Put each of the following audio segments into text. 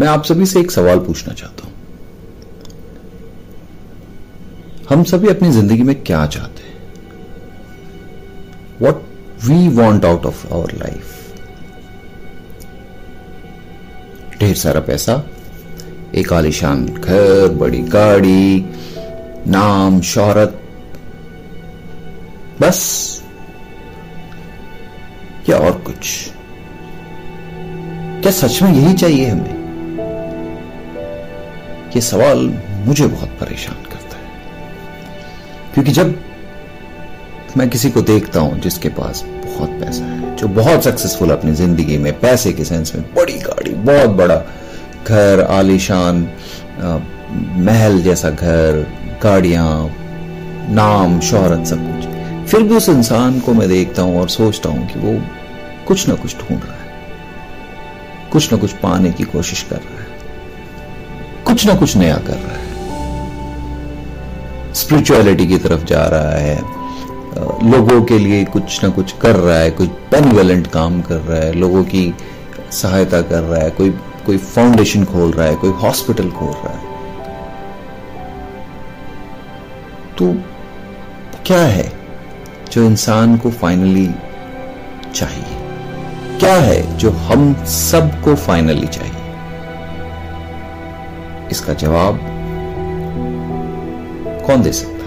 मैं आप सभी से एक सवाल पूछना चाहता हूँ। हम सभी अपनी ज़िंदगी में क्या चाहते हैं? What we want out of our life ढेर सारा पैसा, एक आलिशान घर, बड़ी गाड़ी, नाम, शोहरत। बस। या और कुछ? क्या सच में यही चाहिए हमें? यह सवाल मुझे बहुत परेशान करता है। क्योंकि जब मैं किसी को देखता हूँ जिसके पास बहुत पैसा है, जो बहुत सक्सेसफुल अपनी ज़िंदगी में, पैसे के सेंस में, बड़ी गाड़ी, बहुत बड़ा घर, आलीशान महल जैसा घर, गाड़ियाँ, नाम, शोहरत सब कुछ। फिर भी उस इंसान को मैं देखता हूँ और सोचता हूँ कि वो कुछ ना कुछ ढूंढ रहा है। कुछ ना कुछ पाने की कोशिश कर रहा है। कुछ ना कुछ नया कर रहा है। स्पिरिचुअलिटी की तरफ़ जा रहा है। लोगों के लिए कुछ ना कुछ कर रहा है, कोई बेनिवेलेंट काम कर रहा है, लोगों की सहायता कर रहा है, कोई कोई फाउंडेशन खोल रहा है, कोई हॉस्पिटल खोल रहा है। तो क्या है जो इंसान को फाइनली चाहिए? क्या है जो हम सबको फाइनली चाहिए? इसका जवाब कौन दे सकता है?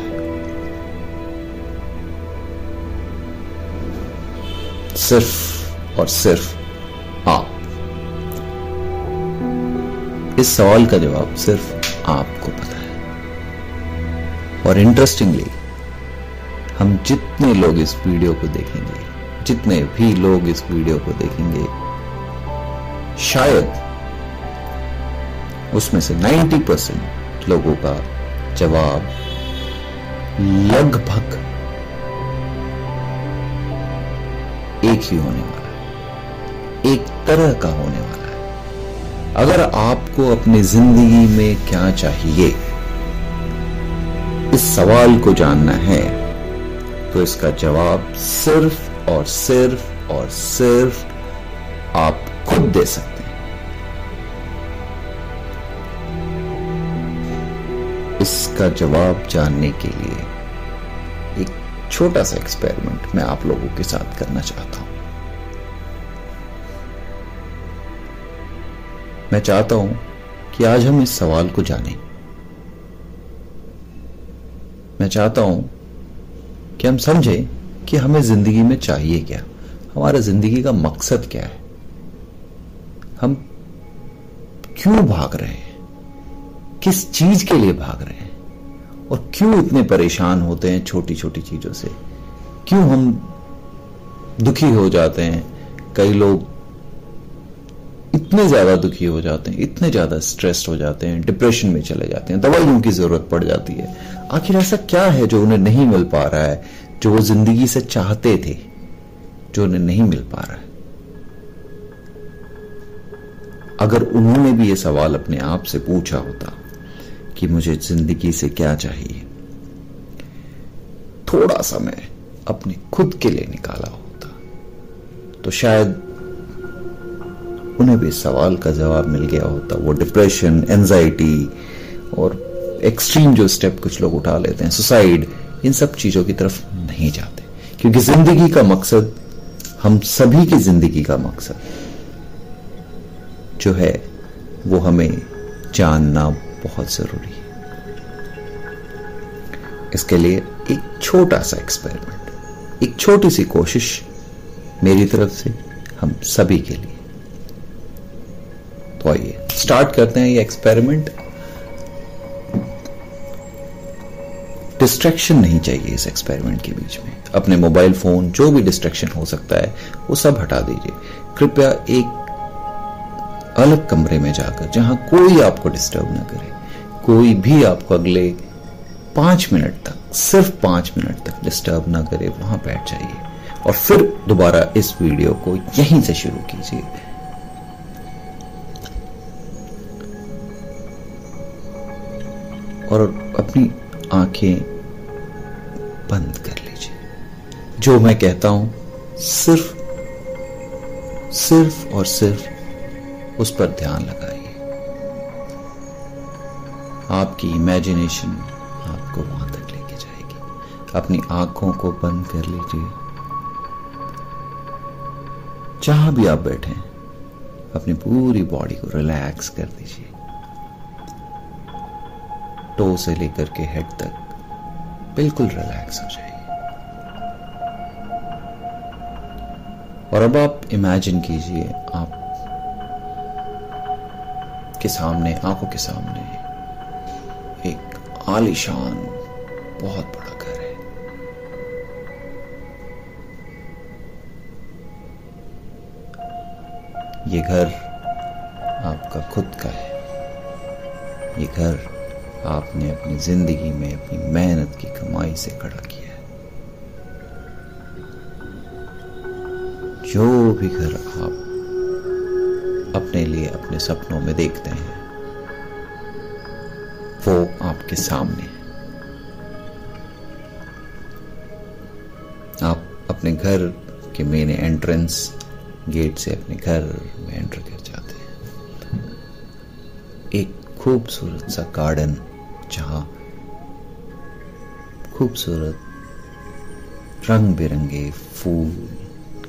सिर्फ़ और सिर्फ़ आप। इस सवाल का जवाब सिर्फ़ आपको पता है। और इंटरेस्टिंगली हम जितने लोग इस वीडियो को देखेंगे, जितने भी लोग इस वीडियो को देखेंगे, शायद उसमें से 90 परसेंट लोगों का जवाब लगभग एक ही होने वाला है। एक तरह का होने वाला है। अगर आपको अपनी ज़िंदगी में क्या चाहिए, इस सवाल को जानना है तो इसका जवाब सिर्फ़ और सिर्फ़ और सिर्फ़ आप खुद दे सकते इसका जवाब जानने के लिए एक छोटा सा एक्सपेरिमेंट मैं आप लोगों के साथ करना चाहता हूँ। मैं चाहता हूँ कि आज हम इस सवाल को जानें। मैं चाहता हूँ कि हम समझें कि हमें ज़िंदगी में चाहिए क्या। हमारे ज़िंदगी का मकसद क्या है? हम क्यों भाग रहे हैं? किस चीज़ के लिए भाग रहे हैं? और क्यों इतने परेशान होते हैं छोटी छोटी चीज़ों से? क्यों हम दुखी हो जाते हैं? कई लोग इतने ज़्यादा दुखी हो जाते हैं, इतने ज़्यादा स्ट्रेस्ड हो जाते हैं डिप्रेशन में चले जाते हैं, दवाइयों की ज़रूरत पड़ जाती है। आखिर ऐसा क्या है जो उन्हें नहीं मिल पा रहा है, जो वो ज़िंदगी से चाहते थे, जो उन्हें नहीं मिल पा रहा है? अगर उन्होंने भी ये सवाल अपने आप से पूछा होता कि मुझे ज़िंदगी से क्या चाहिए। थोड़ा समय अपने खुद के लिए निकाला होता। तो शायद उन्हें भी सवाल का जवाब मिल गया होता। वो डिप्रेशन एंजाइटी और एक्सट्रीम जो स्टेप कुछ लोग उठा लेते हैं सुसाइड इन सब चीज़ों की तरफ़ नहीं जाते। क्योंकि ज़िंदगी का मकसद, हम सभी की ज़िंदगी का मकसद जो है, वो हमें जानना बहुत ज़रूरी है। इसके लिए एक छोटा सा एक्सपेरिमेंट एक छोटी सी कोशिश मेरी तरफ़ से हम सभी के लिए। तो आइए स्टार्ट करते हैं ये एक्सपेरिमेंट डिस्ट्रैक्शन नहीं चाहिए इस एक्सपेरिमेंट के बीच में। अपने मोबाइल फ़ोन जो भी डिस्ट्रैक्शन हो सकता है, वो सब हटा दीजिए। कृपया एक अलग कमरे में जाकर, जहाँ कोई आपको डिस्टर्ब ना करे। कोई भी आपको अगले पाँच मिनट तक, सिर्फ़ पाँच मिनट तक डिस्टर्ब ना करे, वहाँ बैठ जाइए। और फिर दोबारा इस वीडियो को यहीं से शुरू कीजिए। और अपनी आँखें बंद कर लीजिए। जो मैं कहता हूँ, सिर्फ़ सिर्फ़ और सिर्फ़ उस पर ध्यान लगाइए। आपकी इमेजिनेशन आपको वहाँ तक लेके जाएगी। अपनी आँखों को बंद कर लीजिए। जहाँ भी आप बैठे, अपनी पूरी बॉडी को रिलैक्स कर दीजिए। टो से लेकर के हेड तक बिल्कुल रिलैक्स हो जाइए। और अब आप इमेजिन कीजिए, आप के सामने, आँखों के सामने आलिशान बहुत बड़ा घर है। ये घर आपका खुद का है। ये घर आपने अपनी ज़िंदगी में अपनी मेहनत की कमाई से खड़ा किया है। जो भी घर आप अपने लिए, अपने सपनों में देखते हैं आपके सामने। आप अपने घर के मेन एंट्रेंस गेट से अपने घर में एंटर कर जाते हैं। एक खूबसूरत सा गार्डन जहाँ खूबसूरत रंग बिरंगे फूल,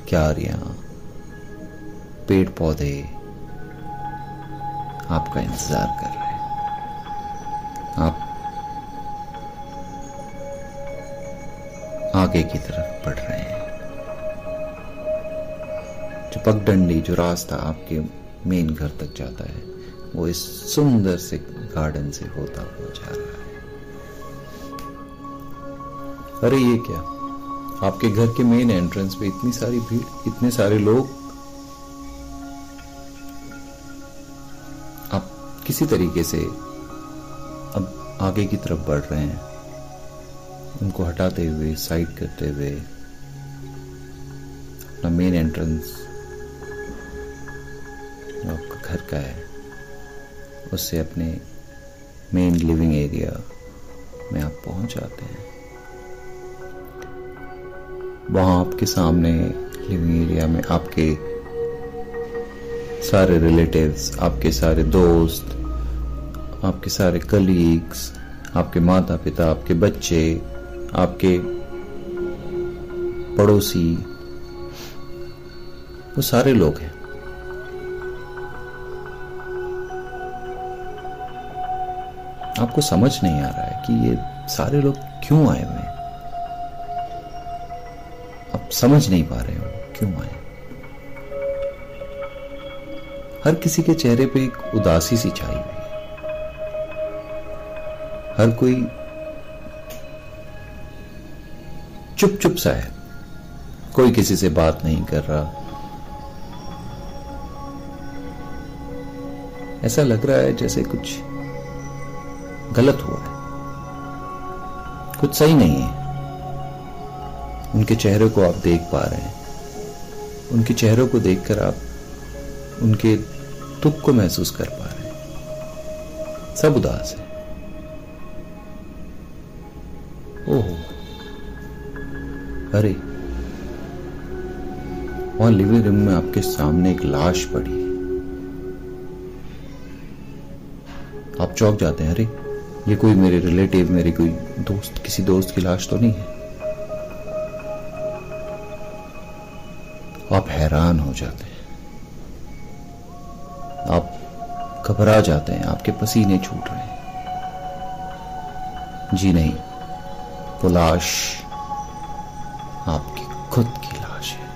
क्यारियाँ पेड़ पौधे आपका इंतज़ार कर रहे हैं। आप आगे की तरफ़ बढ़ रहे हैं। जो पगडंडी, जो रास्ता आपके मेन घर तक जाता है, वो इस सुंदर से गार्डन से होता हुआ जा रहा है। अरे, ये क्या? आपके घर के मेन एंट्रेंस पे इतनी सारी भीड़, इतने सारे लोग? आप किसी तरीके से अब आगे की तरफ़ बढ़ रहे हैं। उनको हटाते हुए साइड करते हुए, अपना मेन एंट्रेंस आपका घर का है, उससे अपने मेन लिविंग एरिया में आप पहुँच जाते हैं। वहाँ आपके सामने लिविंग एरिया में आपके सारे रिलेटिव्स आपके सारे दोस्त, आपके सारे कलीग्स आपके माता पिता आपके बच्चे आपके पड़ोसी, वो सारे लोग हैं। आपको समझ नहीं आ रहा है कि ये सारे लोग क्यों आए हुए हैं? आप समझ नहीं पा रहे हो क्यों आए हर किसी के चेहरे पे एक उदासी सी छाई हुई है। हर कोई चुप चुप सा है। कोई किसी से बात नहीं कर रहा। ऐसा लग रहा है जैसे कुछ गलत हुआ है। कुछ सही नहीं है। उनके चेहरे को आप देख पा रहे हैं। उनके चेहरों को देखकर आप उनके दुख को महसूस कर पा रहे हैं। सब उदास है। ओहो अरे, वहाँ लिविंग रूम में आपके सामने एक लाश पड़ी। आप चौक जाते हैं, अरे, ये कोई मेरे रिलेटिव मेरे कोई दोस्त, किसी दोस्त की लाश तो नहीं है? आप हैरान हो जाते हैं। आप घबरा जाते हैं, आपके पसीने छूट रहे हैं। जी नहीं, वो लाश खुद की लाश है।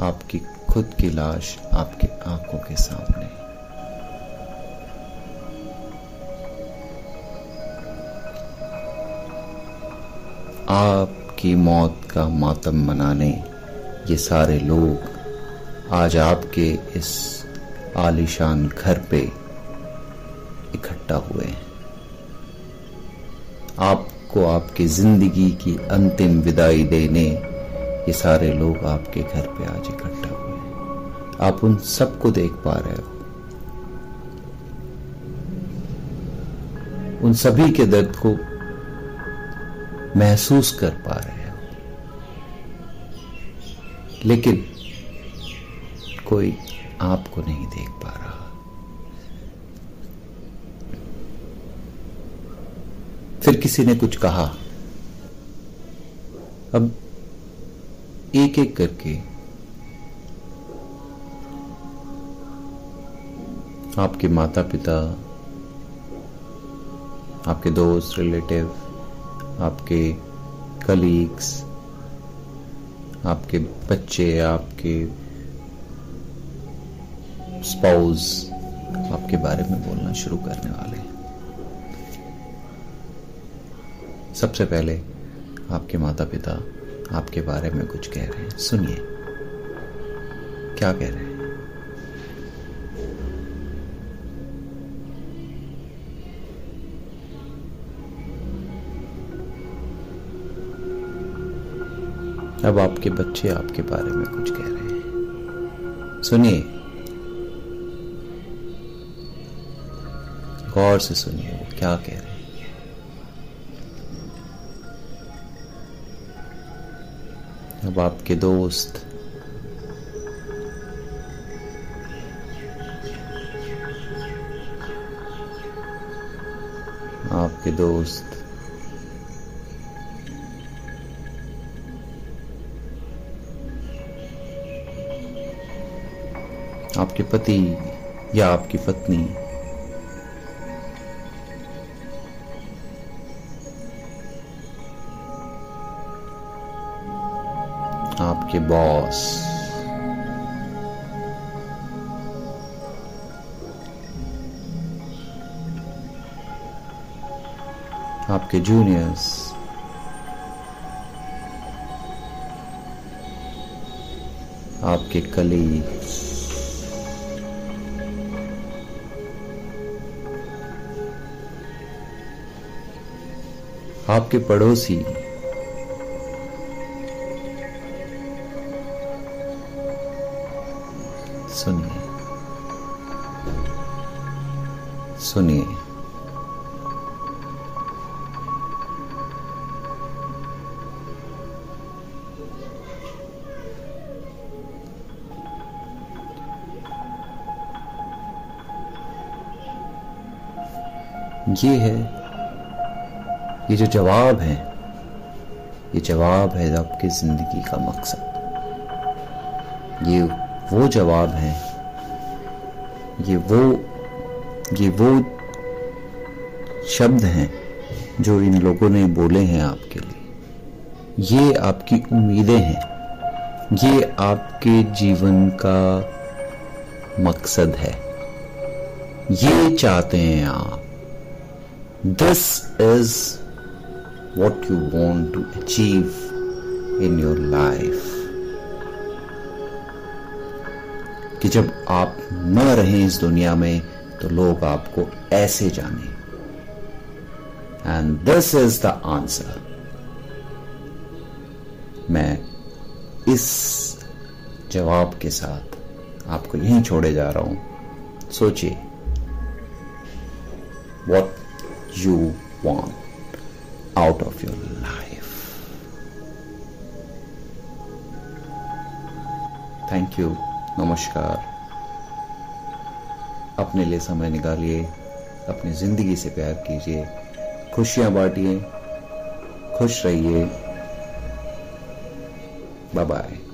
आपकी खुद की लाश आपके आँखों के सामने आपकी मौत का मातम मनाने ये सारे लोग आज आपके इस आलिशान घर पे इकट्ठा हुए हैं। आपको आपकी ज़िंदगी की अंतिम विदाई देने ये सारे लोग आपके घर पे आज इकट्ठा हुए आप उन सबको देख पा रहे हो। उन सभी के दर्द को महसूस कर पा रहे हो। लेकिन कोई आपको नहीं देख पा रहा। फिर किसी ने कुछ कहा। अब एक एक करके आपके माता पिता आपके दोस्त, रिलेटिव, आपके कलीग्स आपके बच्चे, आपके स्पाउस आपके बारे में बोलना शुरू करने वाले सबसे पहले आपके माता पिता आपके बारे में कुछ कह रहे हैं। सुनिए। क्या कह रहे हैं? अब आपके बच्चे आपके बारे में कुछ कह रहे हैं। सुनिए। गौर से सुनिए वो क्या कह रहे हैं। अब आपके दोस्त। आपके दोस्त। आपके पति या आपकी पत्नी। आपके बॉस। आपके जूनियर्स। आपके कलीग्स आपके पड़ोसी। सुनिए। ये है, ये जो जवाब है, ये जवाब है आपकी ज़िंदगी का मकसद। ये वो जवाब है ये वो ये वो शब्द हैं जो इन लोगों ने बोले हैं आपके लिए। ये आपकी उम्मीदें हैं। ये आपके जीवन का मकसद है। ये चाहते हैं आप। This is what you want to achieve in your life कि जब आप न रहें इस दुनिया में तो लोग आपको ऐसे जाने। And this is the answer मैं इस जवाब के साथ आपको यहीं छोड़े जा रहा हूँ। सोचिए। What you want out of your life thank you नमस्कार। अपने लिए समय निकालिए, अपनी ज़िंदगी से प्यार कीजिए, खुशियाँ बांटिए, खुश रहिए। Bye bye